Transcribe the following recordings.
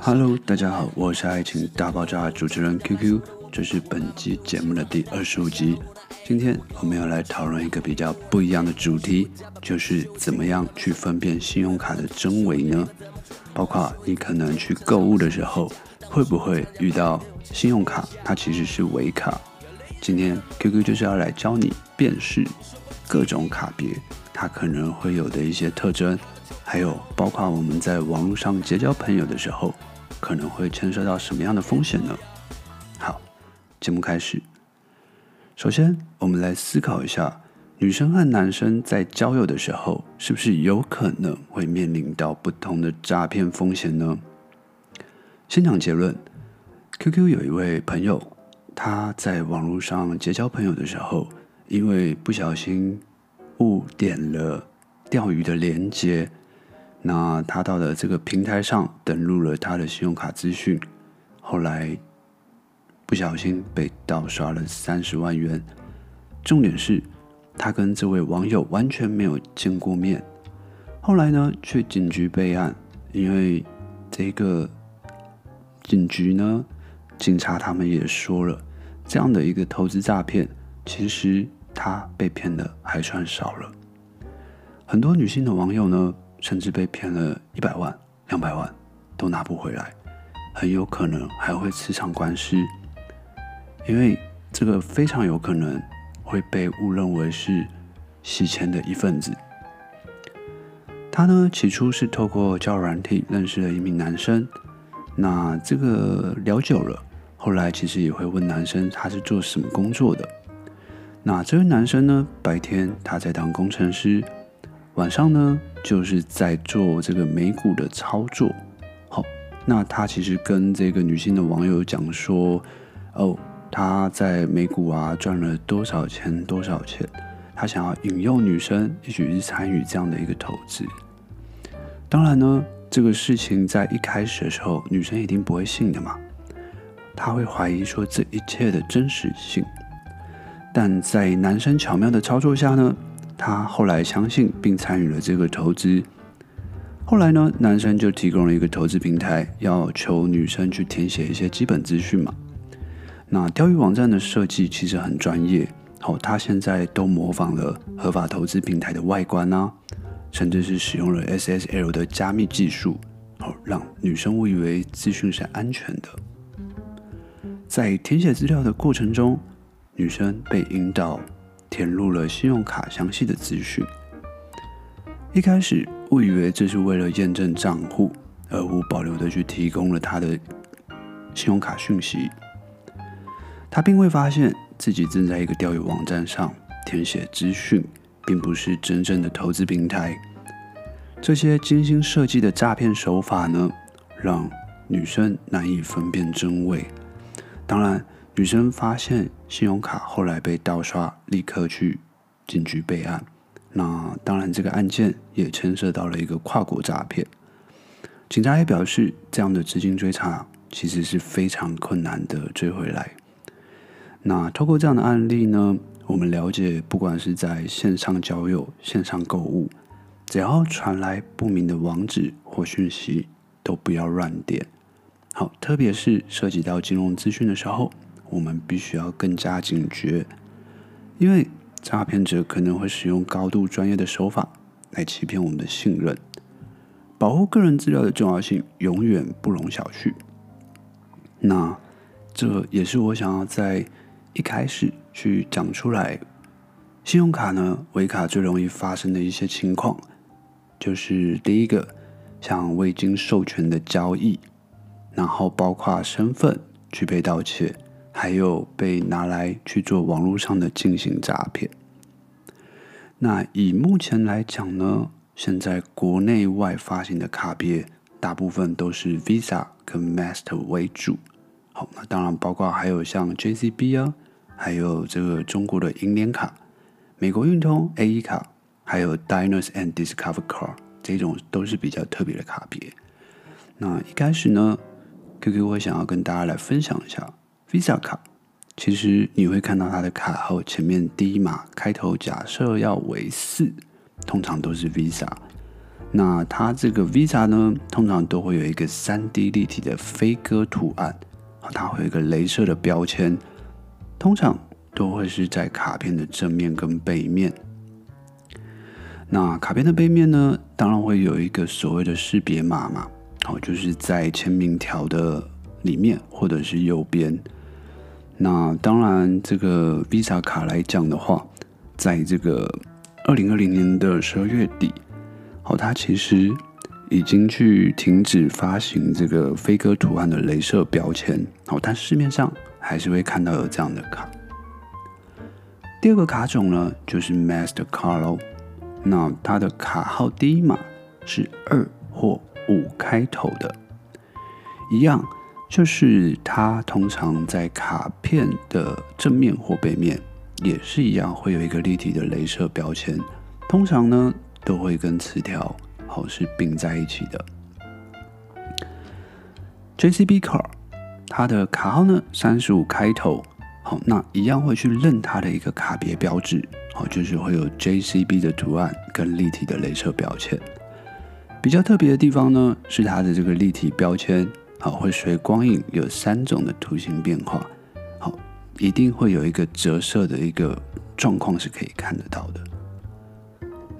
Hello，大家好，我是爱情大爆炸主持人 QQ，这是本集节目的第二十五集。今天我们要来讨论一个比较不一样的主题，就是怎么样去分辨信用卡的真伪呢？包括你可能去购物的时候，会不会遇到信用卡它其实是伪卡？今天 QQ 就是要来教你辨识各种卡别，它可能会有的一些特征，还有包括我们在网络上结交朋友的时候，可能会牵涉到什么样的风险呢？好，节目开始。首先，我们来思考一下，女生和男生在交友的时候，是不是有可能会面临到不同的诈骗风险呢？先讲结论，QQ 有一位朋友，他在网络上结交朋友的时候，因为不小心误点了钓鱼的链接，那他到了这个平台上登录了他的信用卡资讯，后来。不小心被盗刷了三十万元，重点是，他跟这位网友完全没有见过面。后来呢，去警局备案，因为这个警局呢，警察他们也说了，这样的一个投资诈骗，其实他被骗的还算少了。很多女性的网友呢，甚至被骗了一百万、两百万都拿不回来，很有可能还会吃场官司。因为这个非常有可能会被误认为是洗钱的一份子。他呢，起初是透过交友软体认识了一名男生，那这个聊久了，后来其实也会问男生他是做什么工作的。那这位男生呢，白天他在当工程师，晚上呢就是在做这个美股的操作。好，那他其实跟这个女性的网友讲说，哦。他在美股啊赚了多少钱？多少钱？他想要引诱女生一起去参与这样的一个投资。当然呢，这个事情在一开始的时候，女生一定不会信的嘛。她会怀疑说这一切的真实性。但在男生巧妙的操作下呢，他后来相信并参与了这个投资。后来呢，男生就提供了一个投资平台，要求女生去填写一些基本资讯嘛。那钓鱼网站的设计其实很专业，好，他现在都模仿了合法投资平台的外观啊，甚至是使用了 SSL 的加密技术，好，让女生误以为资讯是安全的。在填写资料的过程中，女生被引导填入了信用卡详细的资讯，一开始误以为这是为了验证账户，而无保留的去提供了他的信用卡讯息。他并未发现自己正在一个钓鱼网站上填写资讯，并不是真正的投资平台。这些精心设计的诈骗手法呢，让女生难以分辨真伪。当然，女生发现信用卡后来被盗刷，立刻去警局备案。那当然，这个案件也牵涉到了一个跨国诈骗。警察也表示，这样的资金追查其实是非常困难的追回来。那透过这样的案例呢，我们了解，不管是在线上交友、线上购物，只要传来不明的网址或讯息，都不要乱点。好，特别是涉及到金融资讯的时候，我们必须要更加警觉，因为诈骗者可能会使用高度专业的手法来欺骗我们的信任。保护个人资料的重要性永远不容小觑。那这也是我想要在一开始去讲出来，信用卡呢，伪卡最容易发生的一些情况，就是第一个，像未经授权的交易，然后包括身份去被盗窃，还有被拿来去做网络上的进行诈骗。那以目前来讲呢，现在国内外发行的卡别，大部分都是 Visa 跟 Master 为主。好，那当然包括还有像 JCB 啊，还有这个中国的银联卡、美国运通 AE 卡，还有 Diners and Discover Card 这种都是比较特别的卡别。那一开始呢，QQ 会想要跟大家来分享一下 Visa 卡。其实你会看到它的卡号前面第一码开头假设要为四，通常都是 Visa。那它这个 Visa 呢，通常都会有一个 3D 立体的飞鸽图案，它会有一个镭射的标签，通常都会是在卡片的正面跟背面。那卡片的背面呢，当然会有一个所谓的识别码嘛，好，就是在签名条的里面或者是右边。那当然，这个 Visa 卡来讲的话，在这个二零二零年的十二月底，好，它其实已经去停止发行这个飞鸽图案的镭射标签，好，但市面上还是会看到有这样的卡。第二个卡种呢，就是 Mastercard。那它的卡号第一码是二或五开头的，一样就是它通常在卡片的正面或背面也是一样，会有一个立体的镭射标签，通常呢都会跟磁条好是并在一起的。JCB Car，它的卡号呢三十五开头，好，那一样会去认它的一个卡别标志。哦，就是会有 JCB 的图案跟立体的镭射标签。比较特别的地方呢，是它的这个立体标签，好，会随光影有三种的图形变化，好，一定会有一个折射的一个状况是可以看得到的。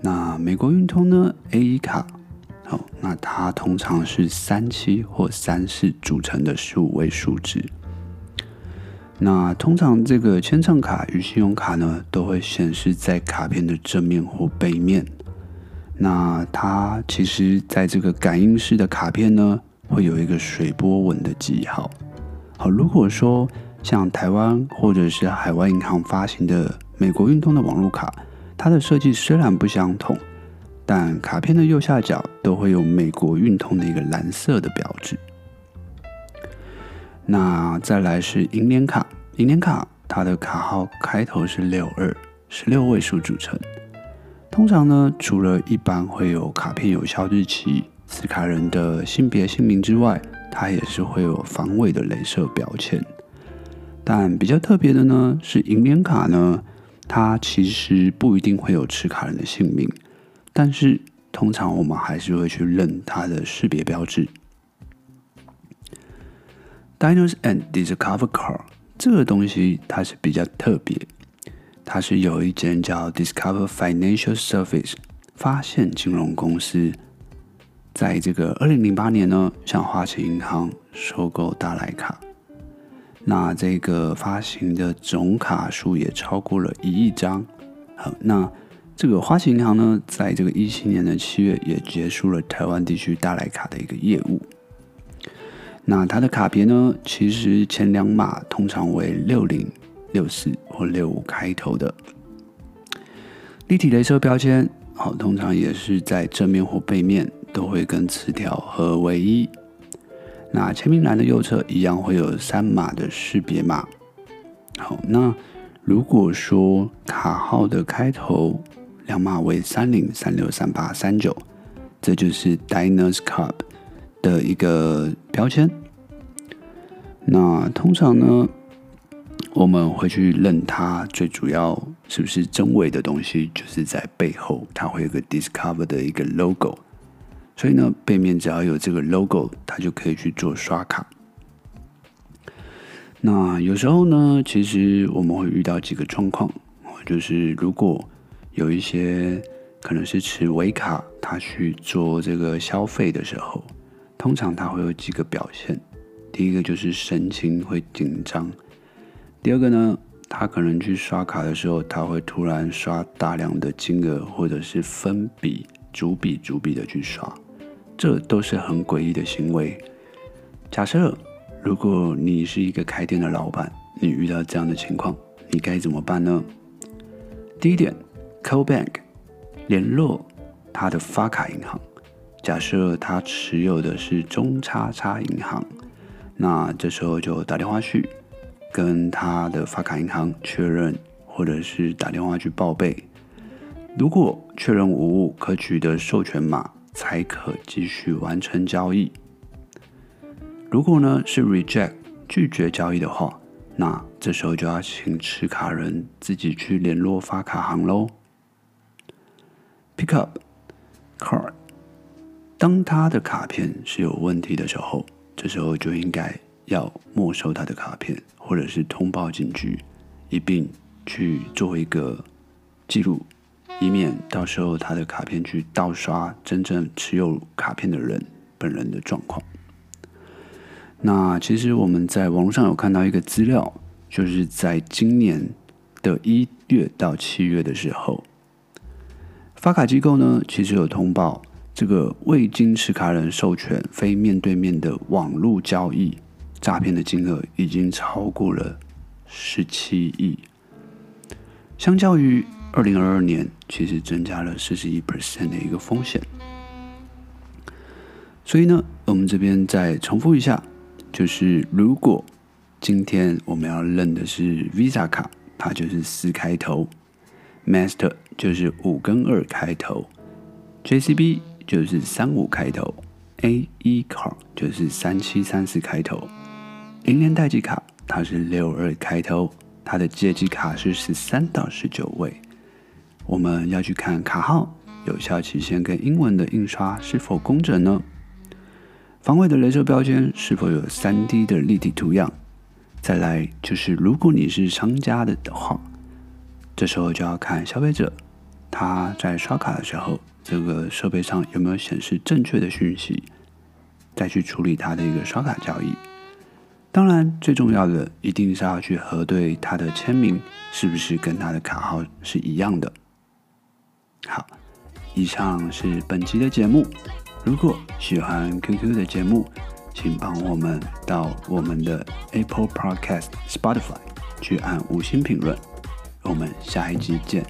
那美国运通呢，A1 卡，好，那它通常是三七或三四组成的十五位数字。那通常这个签帐卡与信用卡呢，都会显示在卡片的正面或背面。那它其实在这个感应式的卡片呢，会有一个水波纹的记号。好，如果说像台湾或者是海外银行发行的美国运通的网络卡，它的设计虽然不相同，但卡片的右下角都会有美国运通的一个蓝色的标志。那再来是银联卡，银联卡它的卡号开头是六二，十六位数组成。通常呢，除了一般会有卡片有效日期、持卡人的性别姓名之外，它也是会有防伪的镭射标签。但比较特别的呢，是银联卡呢，它其实不一定会有持卡人的姓名，但是通常我们还是会去认它的识别标志。Diners and Discover Card 这个东西它是比较特别，它是有一间叫 Discover Financial Service 发现金融公司，在这个二零零八年呢，向花旗银行收购大来卡，那这个发行的总卡数也超过了一亿张。好，那这个花旗银行呢，在这个一七年的七月也结束了台湾地区大来卡的一个业务。那它的卡别呢，其实前两码通常为六零、六四或六五开头的立体镭射标签，好，通常也是在正面或背面都会跟磁条合为一。那签名栏的右侧一样会有三码的识别码。好，那如果说卡号的开头两码为三零、三六、三八、三九，这就是 Diners Club 的一个标签，那通常呢，我们会去认它最主要是不是真伪的东西，就是在背后它会有个 Discover 的一个 logo，所以呢，背面只要有这个 logo，它就可以去做刷卡。那有时候呢，其实我们会遇到几个状况，就是如果有一些可能是持伪卡，他去做这个消费的时候。通常他会有几个表现，第一个就是神情会紧张，第二个呢，他可能去刷卡的时候，他会突然刷大量的金额，或者是分笔逐笔逐笔的去刷，这都是很诡异的行为。假设如果你是一个开店的老板，你遇到这样的情况，你该怎么办呢？第一点，call bank 联络他的发卡银行。假设他持有的是中叉叉银行，那这时候就打电话去跟他的发卡银行确认，或者是打电话去报备。如果确认无误，可取得授权码，才可继续完成交易。如果呢是 reject 拒绝交易的话，那这时候就要请持卡人自己去联络发卡行喽。Pick up card。当他的卡片是有问题的时候，这时候就应该要没收他的卡片，或者是通报警局，一并去做一个记录，以免到时候他的卡片去盗刷真正持有卡片的人本人的状况。那其实我们在网络上有看到一个资料，就是在今年的一月到七月的时候，发卡机构呢其实有通报，这个未经持卡人授权、非面对面的网络交易诈骗的金额已经超过了十七亿，相较于二零二二年，其实增加了四十一 percent 的一个风险。所以呢，我们这边再重复一下。就是如果今天我们要认的是 Visa 卡，它就是四开头；Master 就是五跟二开头；JCB 就是三五开头；AE 卡就是三七三四开头；银联代记卡它是六二开头，它的借记卡是十三到十九位。我们要去看卡号、有效期限跟英文的印刷是否工整呢？防伪的镭射标签是否有 3D 的立体图样？再来就是，如果你是商家的的话，这时候就要看消费者他在刷卡的时候，这个设备上有没有显示正确的讯息，再去处理他的一个刷卡交易。当然，最重要的一定是要去核对他的签名是不是跟他的卡号是一样的。好，以上是本期的节目。如果喜欢 QQ 的节目，请帮我们到我们的 Apple Podcast、Spotify 去按五星评论。我们下一集见。